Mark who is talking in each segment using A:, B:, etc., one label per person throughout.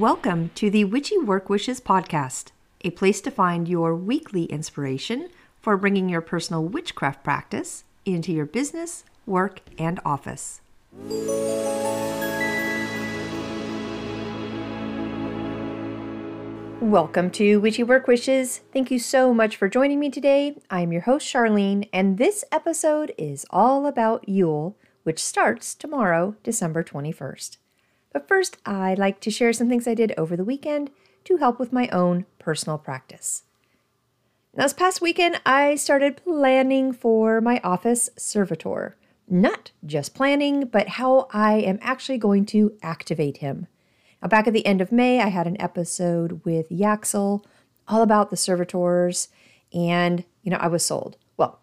A: Welcome to the Witchy Work Wishes podcast, a place to find your weekly inspiration for bringing your personal witchcraft practice into your business, work, and office. Welcome to Witchy Work Wishes. Thank you so much for joining me today. I'm your host, Charlene, and this episode is all about Yule, which starts tomorrow, December 21st. But first, I'd like to share some things I did over the weekend to help with my own personal practice. Now, this past weekend, I started planning for my office servitor. Not just planning, but how I am actually going to activate him. Now, back at the end of May, I had an episode with Yaxel all about the servitors, and you know, I was sold. Well,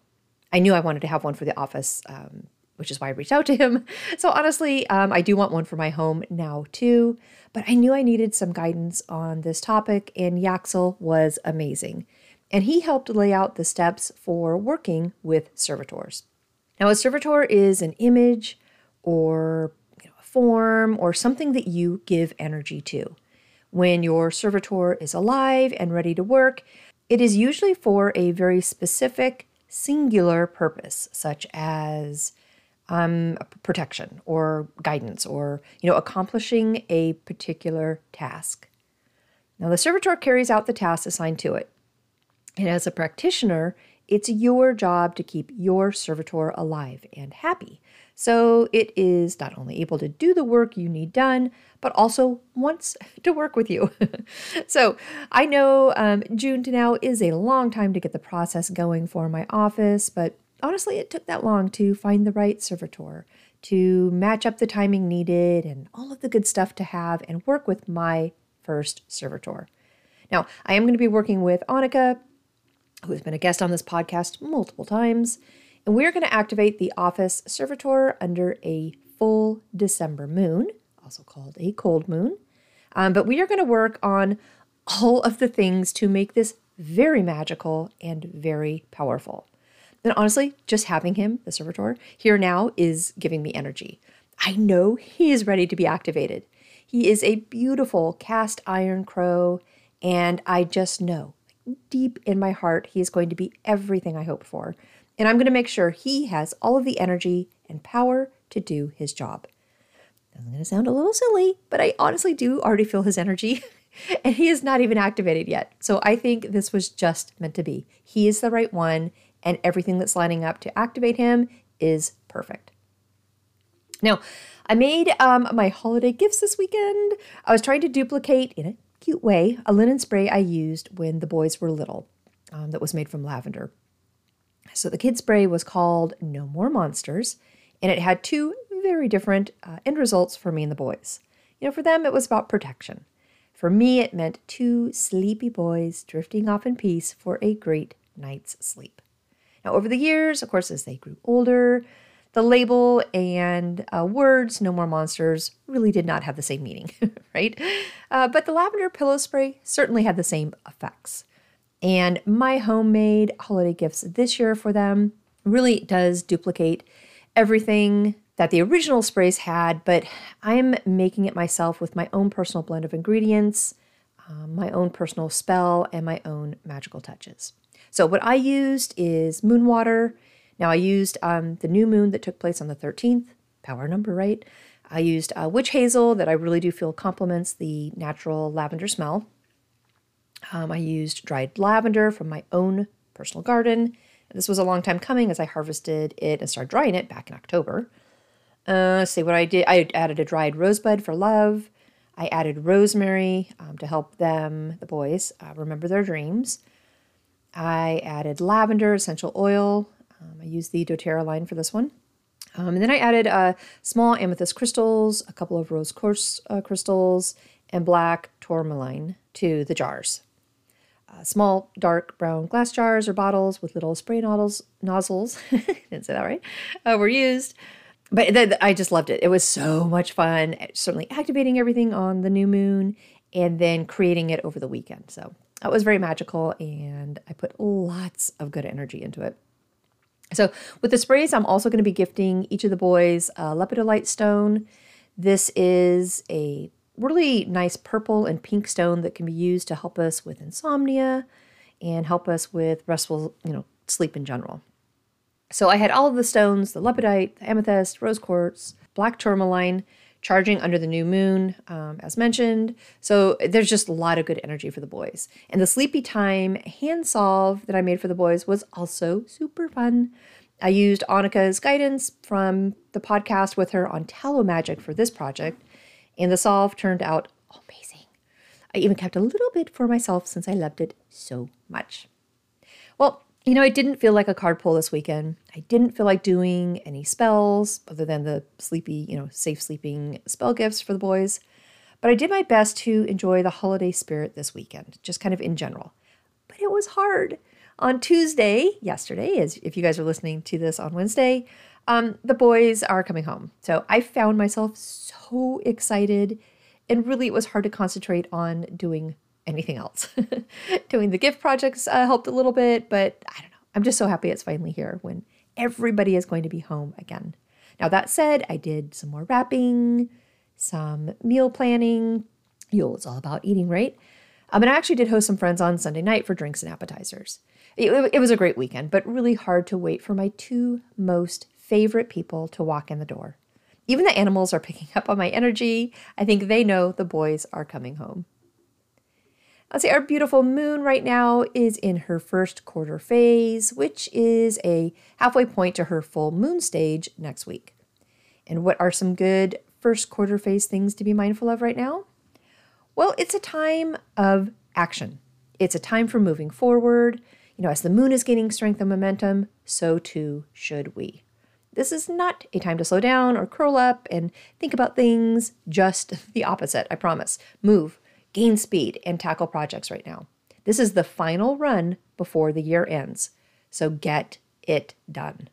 A: I knew I wanted to have one for the office, um, which is why I reached out to him. So honestly, um, I do want one for my home now too. But I knew I needed some guidance on this topic, and Yaxel was amazing, and he helped lay out the steps for working with servitors. Now, a servitor is an image or a form, or something that you give energy to. When your servitor is alive and ready to work, it is usually for a very specific, singular purpose, such as um, protection or guidance or you know accomplishing a particular task. Now the servitor carries out the task assigned to it. And as a practitioner, it's your job to keep your servitor alive and happy. So it is not only able to do the work you need done, but also wants to work with you. so I know um, June to now is a long time to get the process going for my office, but honestly, it took that long to find the right servitor, to match up the timing needed, and all of the good stuff to have and work with my first servitor. Now, I am going to be working with Annika who has been a guest on this podcast multiple times, and we're going to activate the office servitor under a full December moon, also called a cold moon. Um, but we are going to work on all of the things to make this very magical and very powerful. And honestly, just having him, the servitor, here now is giving me energy. I know he is ready to be activated. He is a beautiful cast iron crow, and I just know deep in my heart, he is going to be everything I hope for. And I'm going to make sure he has all of the energy and power to do his job. That's going to sound a little silly, but I honestly do already feel his energy. and he is not even activated yet. So I think this was just meant to be. He is the right one, and everything that's lining up to activate him is perfect. Now, I made um, my holiday gifts this weekend. I was trying to duplicate in a cute way a linen spray I used when the boys were little um, that was made from lavender. So the kid spray was called No More Monsters, and it had two very different uh, end results for me and the boys. You know, for them, it was about protection. For me, it meant two sleepy boys drifting off in peace for a great night's sleep. Now, over the years, of course, as they grew older, the label and uh, words, no more monsters, really did not have the same meaning, right? Uh, but the lavender pillow spray certainly had the same effects. And my homemade holiday gifts this year for them really does duplicate everything that the original sprays had, but I'm making it myself with my own personal blend of ingredients, um, my own personal spell, and my own magical touches. So, what I used is moon water now, I used um, the new moon that took place on the 13th, power number, right? I used uh, witch hazel that I really do feel complements the natural lavender smell. Um, I used dried lavender from my own personal garden. This was a long time coming as I harvested it and started drying it back in October. Uh, see what I did. I added a dried rosebud for love. I added rosemary um, to help them, the boys, uh, remember their dreams. I added lavender essential oil um, I used the doTERRA line for this one. Um, and then I added uh, small amethyst crystals, a couple of rose quartz uh, crystals, and black tourmaline to the jars. Uh, small dark brown glass jars or bottles with little spray nozzles, nozzles didn't say that right, uh, were used. But th- I just loved it. It was so much fun. Certainly activating everything on the new moon and then creating it over the weekend. So that was very magical, and I put lots of good energy into it. So with the sprays, I'm also going to be gifting each of the boys a lepidolite stone. This is a really nice purple and pink stone that can be used to help us with insomnia and help us with restful, you know, sleep in general. So I had all of the stones the lepidite, the amethyst, rose quartz, black tourmaline, charging under the new moon, um, as mentioned. So there's just a lot of good energy for the boys. And the sleepy time hand salve that I made for the boys was also super fun. I used Annika's guidance from the podcast with her on tallow magic for this project, and the salve turned out amazing. I even kept a little bit for myself since I loved it so much. Well, you know, I didn't feel like a card pull this weekend. I didn't feel like doing any spells other than the sleepy, you know, safe sleeping spell gifts for the boys. But I did my best to enjoy the holiday spirit this weekend, just kind of in general. But it was hard. On Tuesday, yesterday, as if you guys are listening to this on Wednesday, um, the boys are coming home. So I found myself so excited, and really it was hard to concentrate on doing anything else. Doing the gift projects uh, helped a little bit, but I don't know. I'm just so happy it's finally here when everybody is going to be home again. Now, that said, I did some more wrapping, some meal planning. Yule is all about eating, right? Um, and I actually did host some friends on Sunday night for drinks and appetizers. It, it was a great weekend, but really hard to wait for my two most favorite people to walk in the door. Even the animals are picking up on my energy. I think they know the boys are coming home. Let's say our beautiful moon right now is in her first quarter phase, which is a halfway point to her full moon stage next week. And what are some good first quarter phase things to be mindful of right now? Well, it's a time of action. It's a time for moving forward. You know, as the moon is gaining strength and momentum, so too should we. This is not a time to slow down or curl up and think about things, just the opposite, I promise. Move, gain speed, and tackle projects right now. This is the final run before the year ends. So get it done.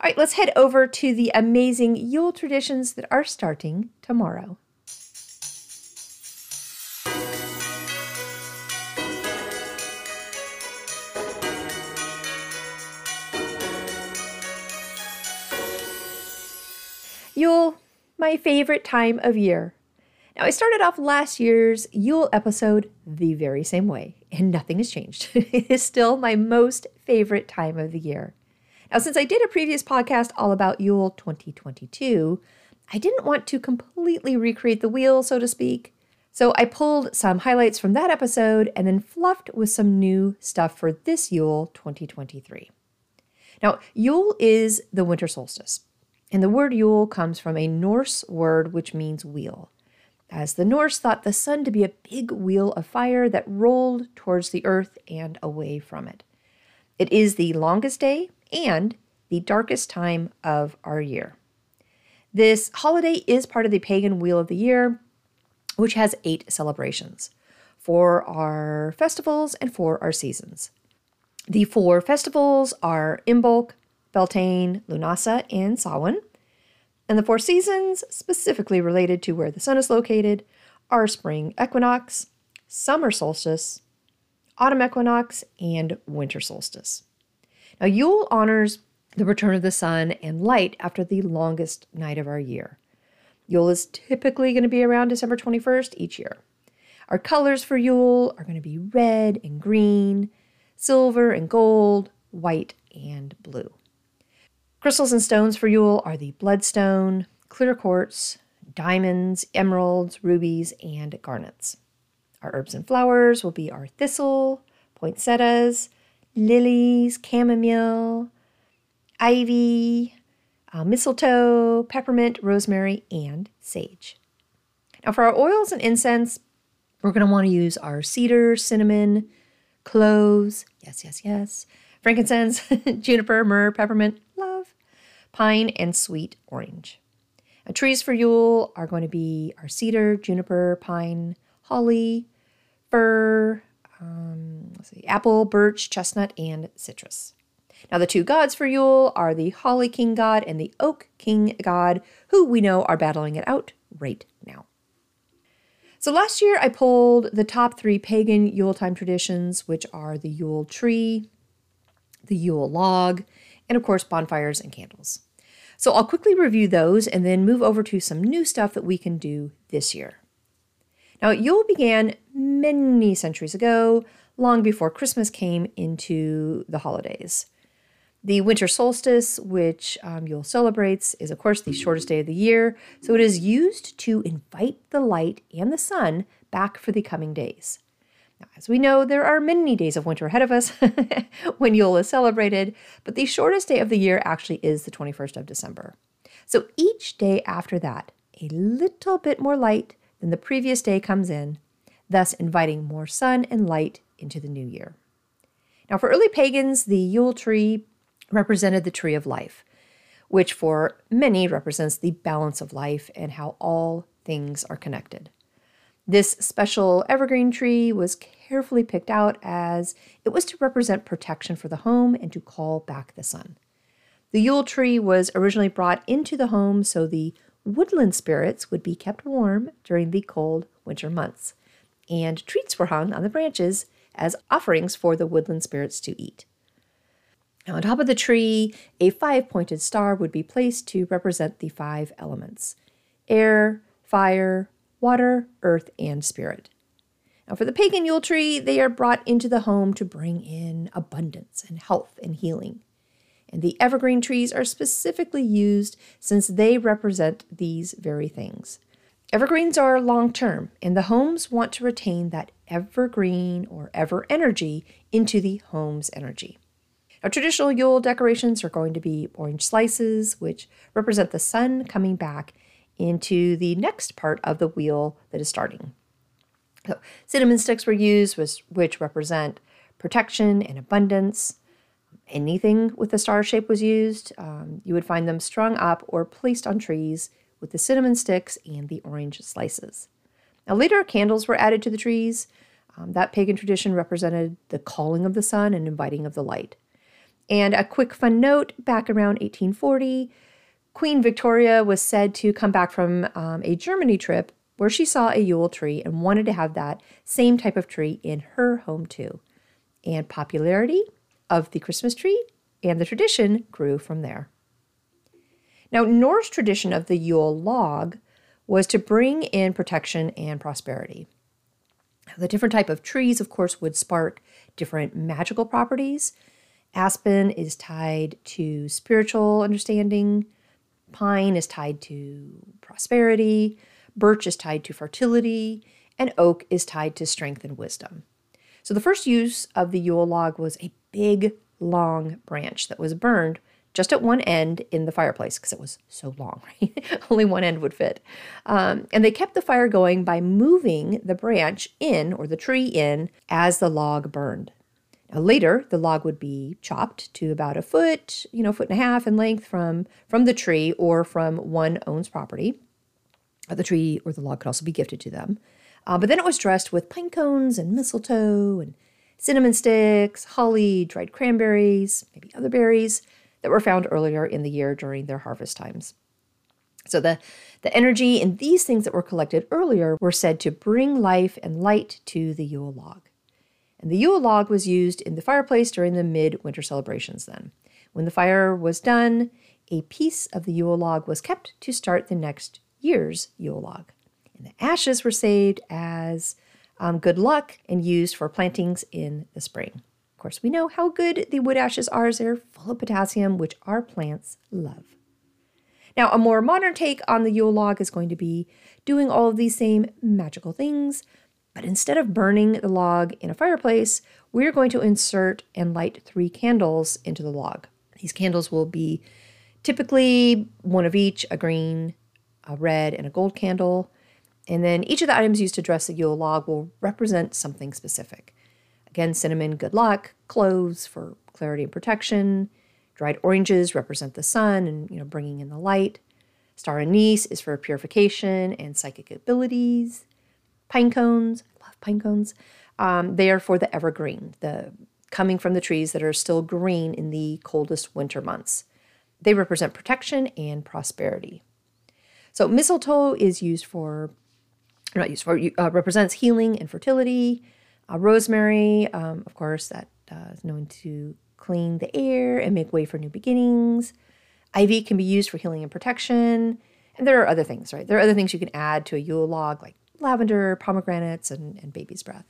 A: All right, let's head over to the amazing Yule traditions that are starting tomorrow. Yule, my favorite time of year. Now, I started off last year's Yule episode the very same way, and nothing has changed. it is still my most favorite time of the year. Now, since I did a previous podcast all about Yule 2022, I didn't want to completely recreate the wheel, so to speak. So I pulled some highlights from that episode and then fluffed with some new stuff for this Yule 2023. Now, Yule is the winter solstice, and the word Yule comes from a Norse word which means wheel as the Norse thought the sun to be a big wheel of fire that rolled towards the earth and away from it. It is the longest day and the darkest time of our year. This holiday is part of the pagan wheel of the year, which has eight celebrations for our festivals and for our seasons. The four festivals are Imbolc, Beltane, Lughnasadh, and Samhain. And the four seasons, specifically related to where the sun is located, are spring equinox, summer solstice, autumn equinox, and winter solstice. Now, Yule honors the return of the sun and light after the longest night of our year. Yule is typically going to be around December 21st each year. Our colors for Yule are going to be red and green, silver and gold, white and blue. Crystals and stones for Yule are the bloodstone, clear quartz, diamonds, emeralds, rubies, and garnets. Our herbs and flowers will be our thistle, poinsettias, lilies, chamomile, ivy, uh, mistletoe, peppermint, rosemary, and sage. Now, for our oils and incense, we're going to want to use our cedar, cinnamon, cloves, yes, yes, yes, frankincense, juniper, myrrh, peppermint, pine, and sweet orange. Now, trees for Yule are going to be our cedar, juniper, pine, holly, fir, um, see, apple, birch, chestnut, and citrus. Now, the two gods for Yule are the Holly King God and the Oak King God, who we know are battling it out right now. So, last year I pulled the top three pagan Yuletime traditions, which are the Yule tree, the Yule log, and of course, bonfires and candles. So I'll quickly review those and then move over to some new stuff that we can do this year. Now, Yule began many centuries ago, long before Christmas came into the holidays. The winter solstice, which um, Yule celebrates, is of course the shortest day of the year, so it is used to invite the light and the sun back for the coming days. As we know, there are many days of winter ahead of us when Yule is celebrated, but the shortest day of the year actually is the 21st of December. So each day after that, a little bit more light than the previous day comes in, thus inviting more sun and light into the new year. Now, for early pagans, the Yule tree represented the tree of life, which for many represents the balance of life and how all things are connected. This special evergreen tree was carefully picked out as it was to represent protection for the home and to call back the sun. The Yule tree was originally brought into the home so the woodland spirits would be kept warm during the cold winter months, and treats were hung on the branches as offerings for the woodland spirits to eat. Now, on top of the tree, a five pointed star would be placed to represent the five elements air, fire, water, earth, and spirit. Now, for the pagan Yule tree, they are brought into the home to bring in abundance and health and healing. And the evergreen trees are specifically used since they represent these very things. Evergreens are long term, and the homes want to retain that evergreen or ever energy into the home's energy. Now, traditional Yule decorations are going to be orange slices, which represent the sun coming back into the next part of the wheel that is starting. So, cinnamon sticks were used, which represent protection and abundance. Anything with a star shape was used. Um, you would find them strung up or placed on trees with the cinnamon sticks and the orange slices. Now, later, candles were added to the trees. Um, that pagan tradition represented the calling of the sun and inviting of the light. And a quick fun note back around 1840, Queen Victoria was said to come back from um, a Germany trip where she saw a Yule tree and wanted to have that same type of tree in her home too. And popularity of the Christmas tree and the tradition grew from there. Now, Norse tradition of the Yule log was to bring in protection and prosperity. The different type of trees, of course, would spark different magical properties. Aspen is tied to spiritual understanding. Pine is tied to prosperity. Birch is tied to fertility. And oak is tied to strength and wisdom. So the first use of the Yule log was a big, long branch that was burned just at one end in the fireplace because it was so long, right? Only one end would fit. Um, and they kept the fire going by moving the branch in or the tree in as the log burned. Now, later, the log would be chopped to about a foot, you know, foot and a half in length from, from the tree or from one owns property. Uh, the tree or the log could also be gifted to them. Uh, but then it was dressed with pine cones and mistletoe and cinnamon sticks, holly, dried cranberries, maybe other berries that were found earlier in the year during their harvest times. So the, the energy in these things that were collected earlier were said to bring life and light to the Yule log. And the Yule log was used in the fireplace during the midwinter celebrations then. When the fire was done, a piece of the Yule log was kept to start the next year's Yule log. And the ashes were saved as um, good luck and used for plantings in the spring Of course, we know how good the wood ashes are as they're full of potassium, which our plants love. Now, a more modern take on the Yule log is going to be doing all of these same magical things, but instead of burning the log in a fireplace, we're going to insert and light three candles into the log. These candles will be typically one of each a green, a red, and a gold candle. And then each of the items used to dress the Yule log will represent something specific. Again, cinnamon, good luck. Cloves for clarity and protection. Dried oranges represent the sun and you know bringing in the light. Star anise is for purification and psychic abilities. Pine cones, I love pine cones. Um, they are for the evergreen, the coming from the trees that are still green in the coldest winter months. They represent protection and prosperity. So mistletoe is used for, not used for, uh, represents healing and fertility. Uh, rosemary, um, of course, that uh, is known to clean the air and make way for new beginnings. Ivy can be used for healing and protection. And there are other things, right? There are other things you can add to a Yule log, like lavender, pomegranates, and, and baby's breath.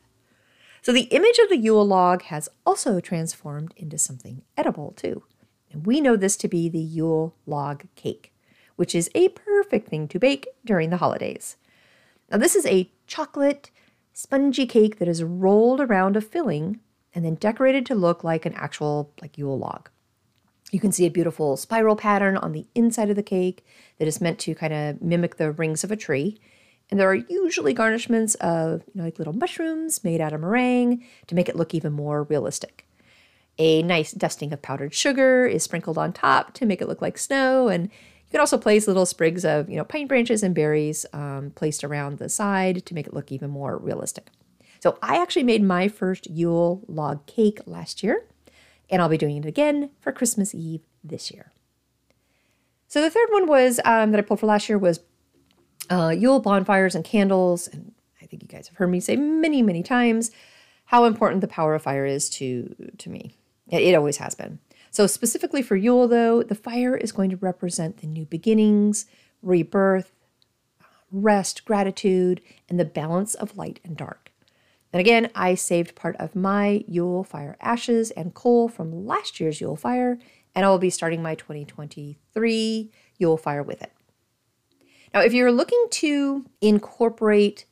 A: So the image of the Yule log has also transformed into something edible too. And we know this to be the Yule log cake, which is a perfect thing to bake during the holidays. Now, this is a chocolate, spongy cake that is rolled around a filling and then decorated to look like an actual like Yule log. You can see a beautiful spiral pattern on the inside of the cake that is meant to kind of mimic the rings of a tree. And there are usually garnishments of, you know, like little mushrooms made out of meringue to make it look even more realistic. A nice dusting of powdered sugar is sprinkled on top to make it look like snow, and you can also place little sprigs of, you know, pine branches and berries um, placed around the side to make it look even more realistic. So I actually made my first Yule log cake last year, and I'll be doing it again for Christmas Eve this year. So the third one was um, that I pulled for last year was uh, Yule bonfires and candles, and I think you guys have heard me say many, many times how important the power of fire is to to me. It always has been. So specifically for Yule, though, the fire is going to represent the new beginnings, rebirth, rest, gratitude, and the balance of light and dark. And again, I saved part of my Yule fire ashes and coal from last year's Yule fire, and I will be starting my 2023 Yule fire with it. Now, if you're looking to incorporate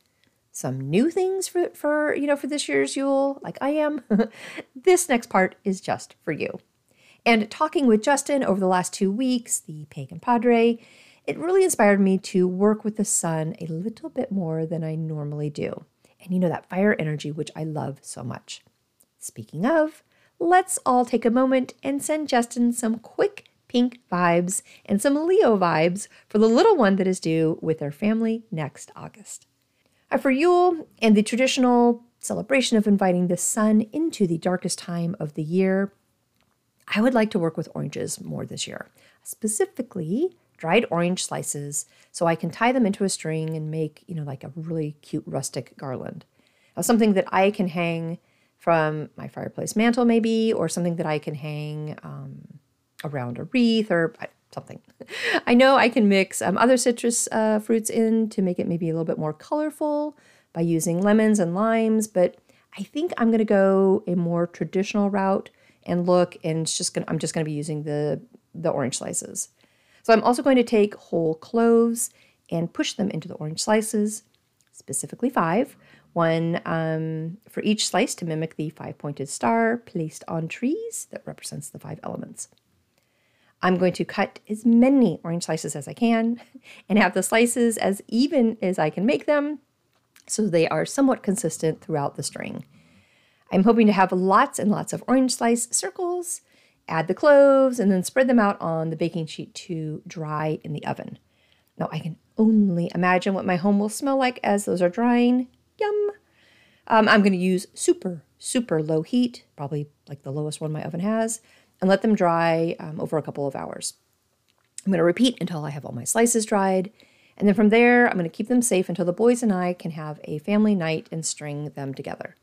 A: some new things for, for you know for this year's Yule, like I am, this next part is just for you. And talking with Justin over the last two weeks, the pagan padre, it really inspired me to work with the sun a little bit more than I normally do and you know, that fire energy, which I love so much. Speaking of, let's all take a moment and send Justin some quick pink vibes and some Leo vibes for the little one that is due with their family next August. For Yule and the traditional celebration of inviting the sun into the darkest time of the year, I would like to work with oranges more this year. Specifically, dried orange slices so I can tie them into a string and make, you know, like a really cute rustic garland. Now, something that I can hang from my fireplace mantle, maybe, or something that I can hang um, around a wreath or something. I know I can mix um, other citrus uh, fruits in to make it maybe a little bit more colorful by using lemons and limes, but I think I'm going to go a more traditional route and look and it's just gonna, I'm just going to be using the the orange slices. So I'm also going to take whole cloves and push them into the orange slices, specifically five, one um, for each slice to mimic the five pointed star placed on trees that represents the five elements. I'm going to cut as many orange slices as I can and have the slices as even as I can make them so they are somewhat consistent throughout the string. I'm hoping to have lots and lots of orange slice circles Add the cloves and then spread them out on the baking sheet to dry in the oven. Now, I can only imagine what my home will smell like as those are drying. Yum! Um, I'm going to use super, super low heat, probably like the lowest one my oven has, and let them dry um, over a couple of hours. I'm going to repeat until I have all my slices dried. And then from there, I'm going to keep them safe until the boys and I can have a family night and string them together.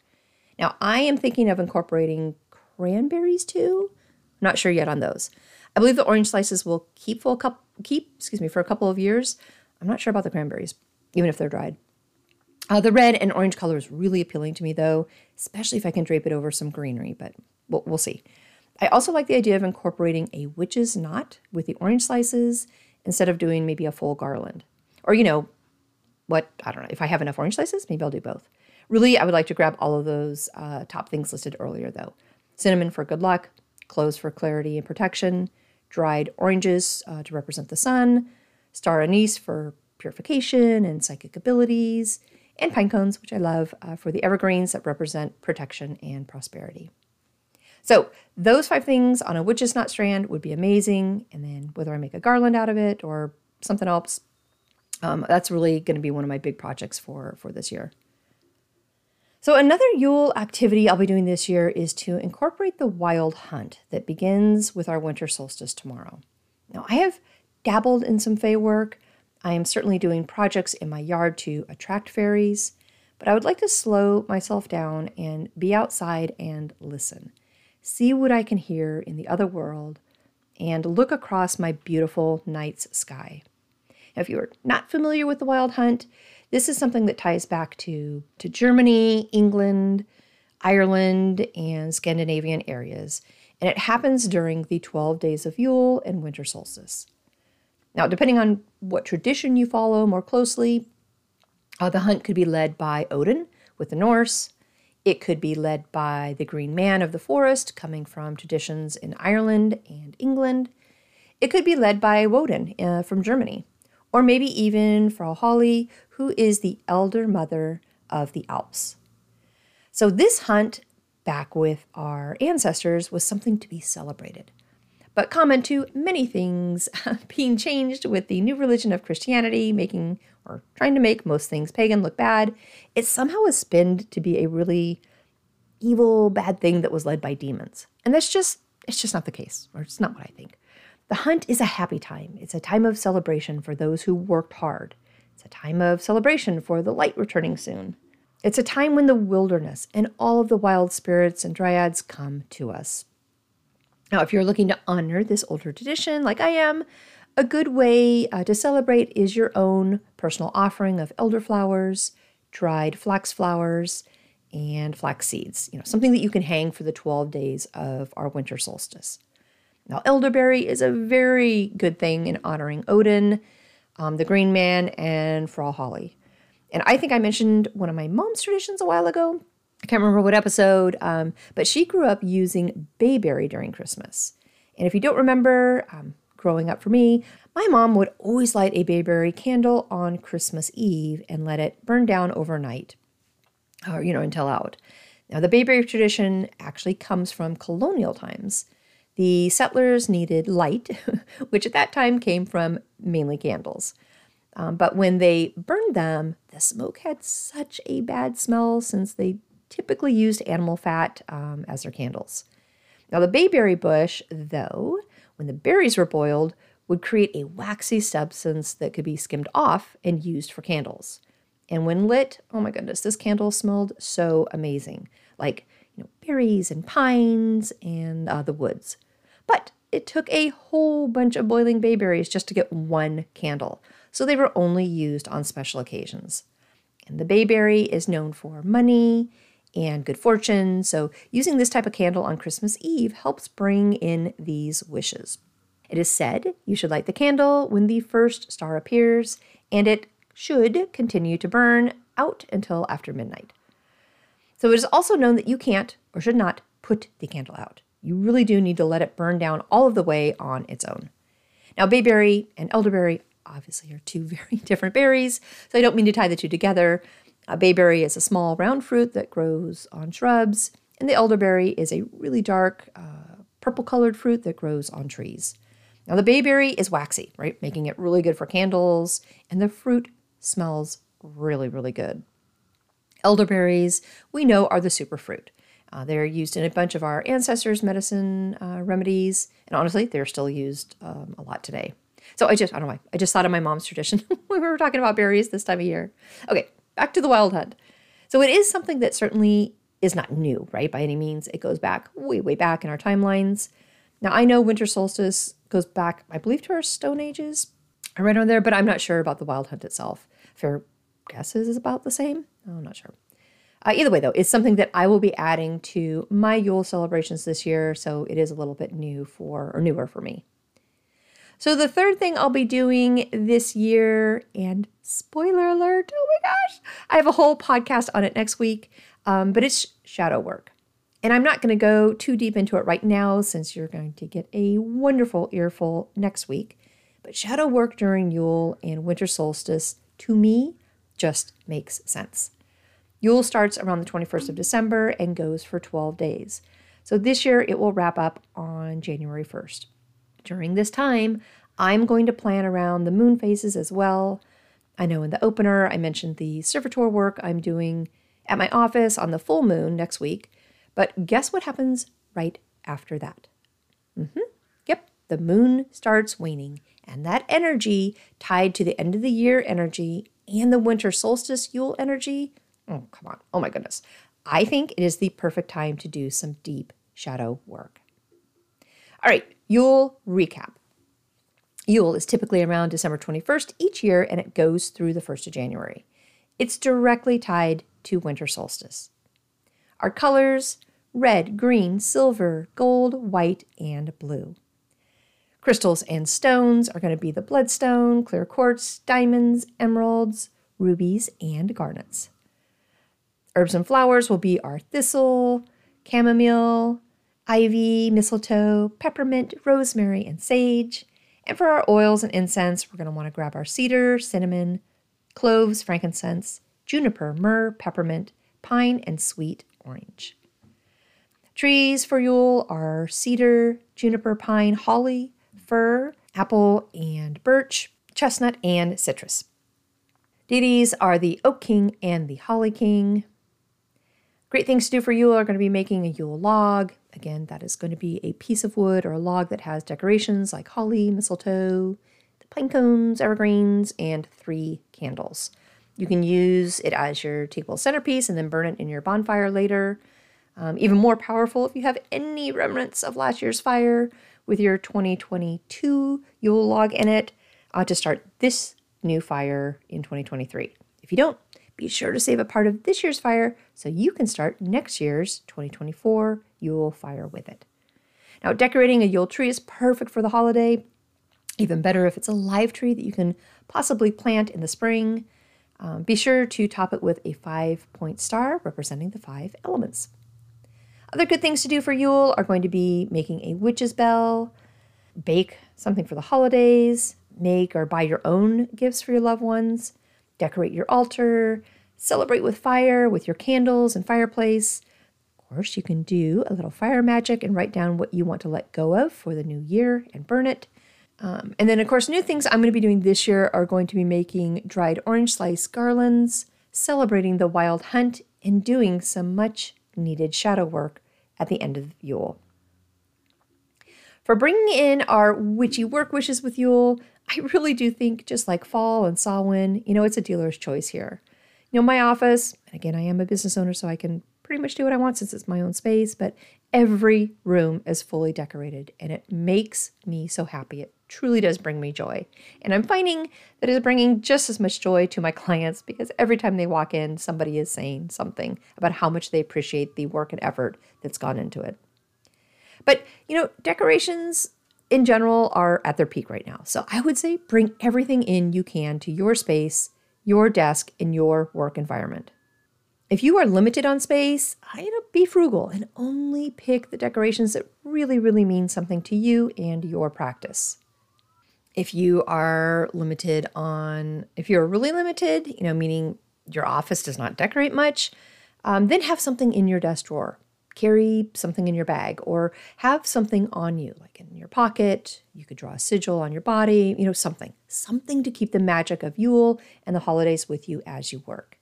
A: Now, I am thinking of incorporating cranberries too. I'm not sure yet on those. I believe the orange slices will keep for a couple, keep, excuse me, for a couple of years. I'm not sure about the cranberries, even if they're dried. Uh, the red and orange color is really appealing to me, though, especially if I can drape it over some greenery, but we'll, we'll see. I also like the idea of incorporating a witch's knot with the orange slices instead of doing maybe a full garland. Or, you know, what, I don't know, if I have enough orange slices, maybe I'll do both. Really, I would like to grab all of those uh, top things listed earlier, though. Cinnamon for good luck, cloves for clarity and protection, dried oranges uh, to represent the sun, star anise for purification and psychic abilities, and pine cones, which I love, uh, for the evergreens that represent protection and prosperity. So, those five things on a witch's knot strand would be amazing. And then, whether I make a garland out of it or something else, um, that's really going to be one of my big projects for, for this year. So, another Yule activity I'll be doing this year is to incorporate the wild hunt that begins with our winter solstice tomorrow. Now, I have dabbled in some Fey work. I am certainly doing projects in my yard to attract fairies, but I would like to slow myself down and be outside and listen, see what I can hear in the other world, and look across my beautiful night's sky. Now, if you're not familiar with the Wild Hunt, this is something that ties back to, to Germany, England, Ireland, and Scandinavian areas, and it happens during the 12 days of Yule and winter solstice. Now, depending on what tradition you follow more closely, uh, the hunt could be led by Odin with the Norse. It could be led by the Green Man of the Forest, coming from traditions in Ireland and England. It could be led by Woden uh, from Germany, or maybe even Frau Holly, who is the elder mother of the Alps. So, this hunt back with our ancestors was something to be celebrated. But common to many things being changed with the new religion of Christianity, making or trying to make most things pagan look bad, it somehow is spinned to be a really evil, bad thing that was led by demons. And that's just, it's just not the case, or it's not what I think. The hunt is a happy time. It's a time of celebration for those who worked hard. It's a time of celebration for the light returning soon. It's a time when the wilderness and all of the wild spirits and dryads come to us. Now, if you're looking to honor this older tradition, like I am, a good way uh, to celebrate is your own personal offering of elderflowers, dried flax flowers, and flax seeds. You know, something that you can hang for the 12 days of our winter solstice. Now, elderberry is a very good thing in honoring Odin, um, the Green Man, and Frau Holly. And I think I mentioned one of my mom's traditions a while ago. I can't remember what episode, um, but she grew up using bayberry during Christmas. And if you don't remember, um, growing up for me, my mom would always light a bayberry candle on Christmas Eve and let it burn down overnight, or, you know, until out. Now, the bayberry tradition actually comes from colonial times. The settlers needed light, which at that time came from mainly candles. Um, but when they burned them, the smoke had such a bad smell since they typically used animal fat um, as their candles. Now, the bayberry bush, though, when the berries were boiled, would create a waxy substance that could be skimmed off and used for candles. And when lit, oh my goodness, this candle smelled so amazing like you know, berries and pines and uh, the woods. But it took a whole bunch of boiling bayberries just to get one candle, so they were only used on special occasions. And the bayberry is known for money and good fortune, so using this type of candle on Christmas Eve helps bring in these wishes. It is said you should light the candle when the first star appears, and it should continue to burn out until after midnight. So it is also known that you can't or should not put the candle out. You really do need to let it burn down all of the way on its own. Now, bayberry and elderberry obviously are two very different berries, so I don't mean to tie the two together. A bayberry is a small round fruit that grows on shrubs, and the elderberry is a really dark uh, purple colored fruit that grows on trees. Now, the bayberry is waxy, right, making it really good for candles, and the fruit smells really, really good. Elderberries, we know, are the superfruit. Uh, they're used in a bunch of our ancestors' medicine uh, remedies, and honestly, they're still used um, a lot today. So I just, I don't know why, I just thought of my mom's tradition when we were talking about berries this time of year. Okay, back to the wild hunt. So it is something that certainly is not new, right? By any means, it goes back way, way back in our timelines. Now I know winter solstice goes back, I believe, to our Stone Ages. I read on there, but I'm not sure about the wild hunt itself. Fair guesses is about the same. I'm not sure. Uh, either way, though, it's something that I will be adding to my Yule celebrations this year, so it is a little bit new for, or newer for me. So, the third thing I'll be doing this year, and spoiler alert, oh my gosh, I have a whole podcast on it next week, um, but it's shadow work. And I'm not going to go too deep into it right now since you're going to get a wonderful earful next week. But shadow work during Yule and winter solstice, to me, just makes sense. Yule starts around the 21st of December and goes for 12 days. So this year it will wrap up on January 1st. During this time, I'm going to plan around the moon phases as well. I know in the opener I mentioned the servitor work I'm doing at my office on the full moon next week, but guess what happens right after that? Mm-hmm. Yep, the moon starts waning, and that energy tied to the end of the year energy and the winter solstice Yule energy Oh, come on. Oh my goodness. I think it is the perfect time to do some deep shadow work. All right, Yule recap. Yule is typically around December 21st each year and it goes through the 1st of January. It's directly tied to winter solstice. Our colors red, green, silver, gold, white, and blue. Crystals and stones are going to be the bloodstone, clear quartz, diamonds, emeralds, rubies, and garnets. Herbs and flowers will be our thistle, chamomile, ivy, mistletoe, peppermint, rosemary, and sage. And for our oils and incense, we're going to want to grab our cedar, cinnamon, cloves, frankincense, juniper, myrrh, peppermint, pine, and sweet orange. Trees for Yule are cedar, juniper, pine, holly, fir, apple and birch, chestnut, and citrus. Deities are the Oak King and the Holly King. Great things to do for Yule are going to be making a Yule log. Again, that is going to be a piece of wood or a log that has decorations like holly, mistletoe, the pine cones, evergreens, and three candles. You can use it as your table centerpiece and then burn it in your bonfire later. Um, even more powerful if you have any remnants of last year's fire with your 2022 Yule log in it uh, to start this new fire in 2023. If you don't, be sure to save a part of this year's fire so you can start next year's 2024 Yule fire with it. Now, decorating a Yule tree is perfect for the holiday. Even better if it's a live tree that you can possibly plant in the spring. Um, be sure to top it with a five point star representing the five elements. Other good things to do for Yule are going to be making a witch's bell, bake something for the holidays, make or buy your own gifts for your loved ones, decorate your altar, celebrate with fire with your candles and fireplace. Course, you can do a little fire magic and write down what you want to let go of for the new year and burn it. Um, and then, of course, new things I'm going to be doing this year are going to be making dried orange slice garlands, celebrating the wild hunt, and doing some much needed shadow work at the end of Yule. For bringing in our witchy work wishes with Yule, I really do think, just like fall and Samhain, you know, it's a dealer's choice here. You know, my office, and again, I am a business owner, so I can pretty much do what I want since it's my own space, but every room is fully decorated and it makes me so happy. It truly does bring me joy. And I'm finding that it's bringing just as much joy to my clients because every time they walk in, somebody is saying something about how much they appreciate the work and effort that's gone into it. But, you know, decorations in general are at their peak right now. So I would say bring everything in you can to your space, your desk, and your work environment. If you are limited on space, I you know be frugal and only pick the decorations that really, really mean something to you and your practice. If you are limited on, if you're really limited, you know, meaning your office does not decorate much, um, then have something in your desk drawer carry something in your bag or have something on you, like in your pocket. You could draw a sigil on your body, you know, something, something to keep the magic of Yule and the holidays with you as you work.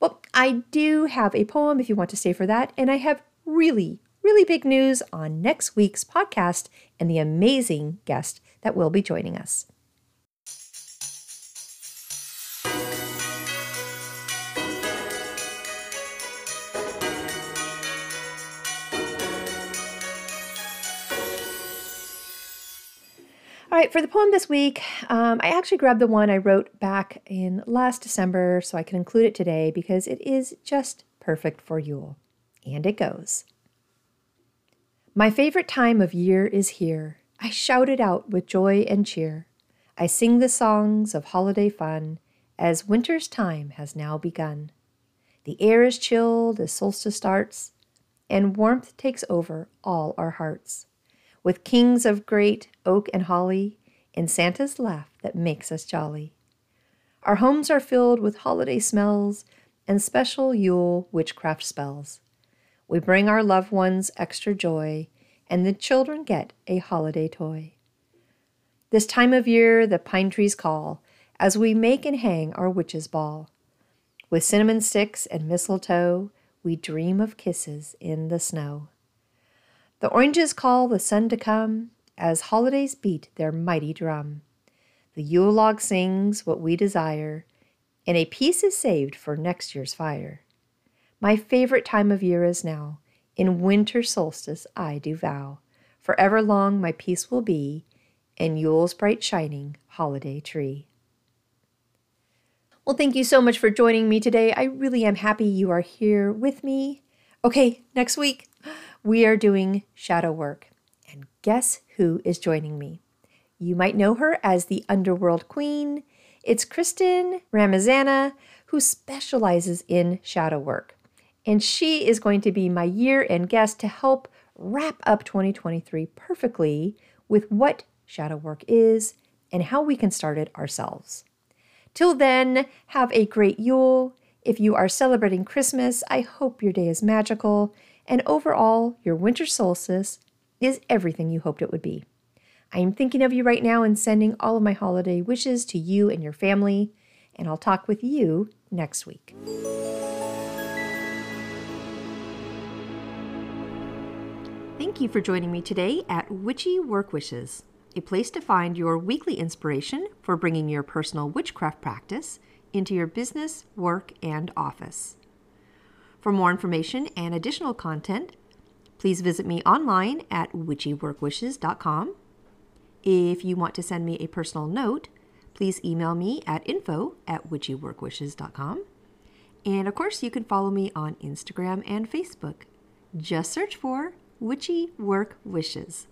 A: Well, I do have a poem if you want to stay for that, and I have really, really big news on next week's podcast and the amazing guest that will be joining us. All right, for the poem this week, um, I actually grabbed the one I wrote back in last December so I can include it today because it is just perfect for Yule. And it goes My favorite time of year is here. I shout it out with joy and cheer. I sing the songs of holiday fun as winter's time has now begun. The air is chilled as solstice starts, and warmth takes over all our hearts with kings of great oak and holly, and Santa's laugh that makes us jolly. Our homes are filled with holiday smells and special Yule witchcraft spells. We bring our loved ones extra joy, and the children get a holiday toy. This time of year, the pine trees call as we make and hang our witch's ball. With cinnamon sticks and mistletoe, we dream of kisses in the snow. The oranges call the sun to come as holidays beat their mighty drum. The Yule log sings what we desire, and a piece is saved for next year's fire. My favorite time of year is now. In winter solstice I do vow, forever long my peace will be, and Yule's bright shining holiday tree. Well, thank you so much for joining me today. I really am happy you are here with me. Okay, next week we are doing shadow work. And guess who is joining me? You might know her as the Underworld Queen. It's Kristen Ramazana, who specializes in shadow work. And she is going to be my year end guest to help wrap up 2023 perfectly with what shadow work is and how we can start it ourselves. Till then, have a great Yule. If you are celebrating Christmas, I hope your day is magical and overall, your winter solstice is everything you hoped it would be. I am thinking of you right now and sending all of my holiday wishes to you and your family, and I'll talk with you next week. Thank you for joining me today at Witchy Work Wishes, a place to find your weekly inspiration for bringing your personal witchcraft practice into your business, work, and office. For more information and additional content, please visit me online at witchyworkwishes.com. If you want to send me a personal note, please email me at info at witchyworkwishes.com. And of course, you can follow me on Instagram and Facebook. Just search for Witchy Work Wishes.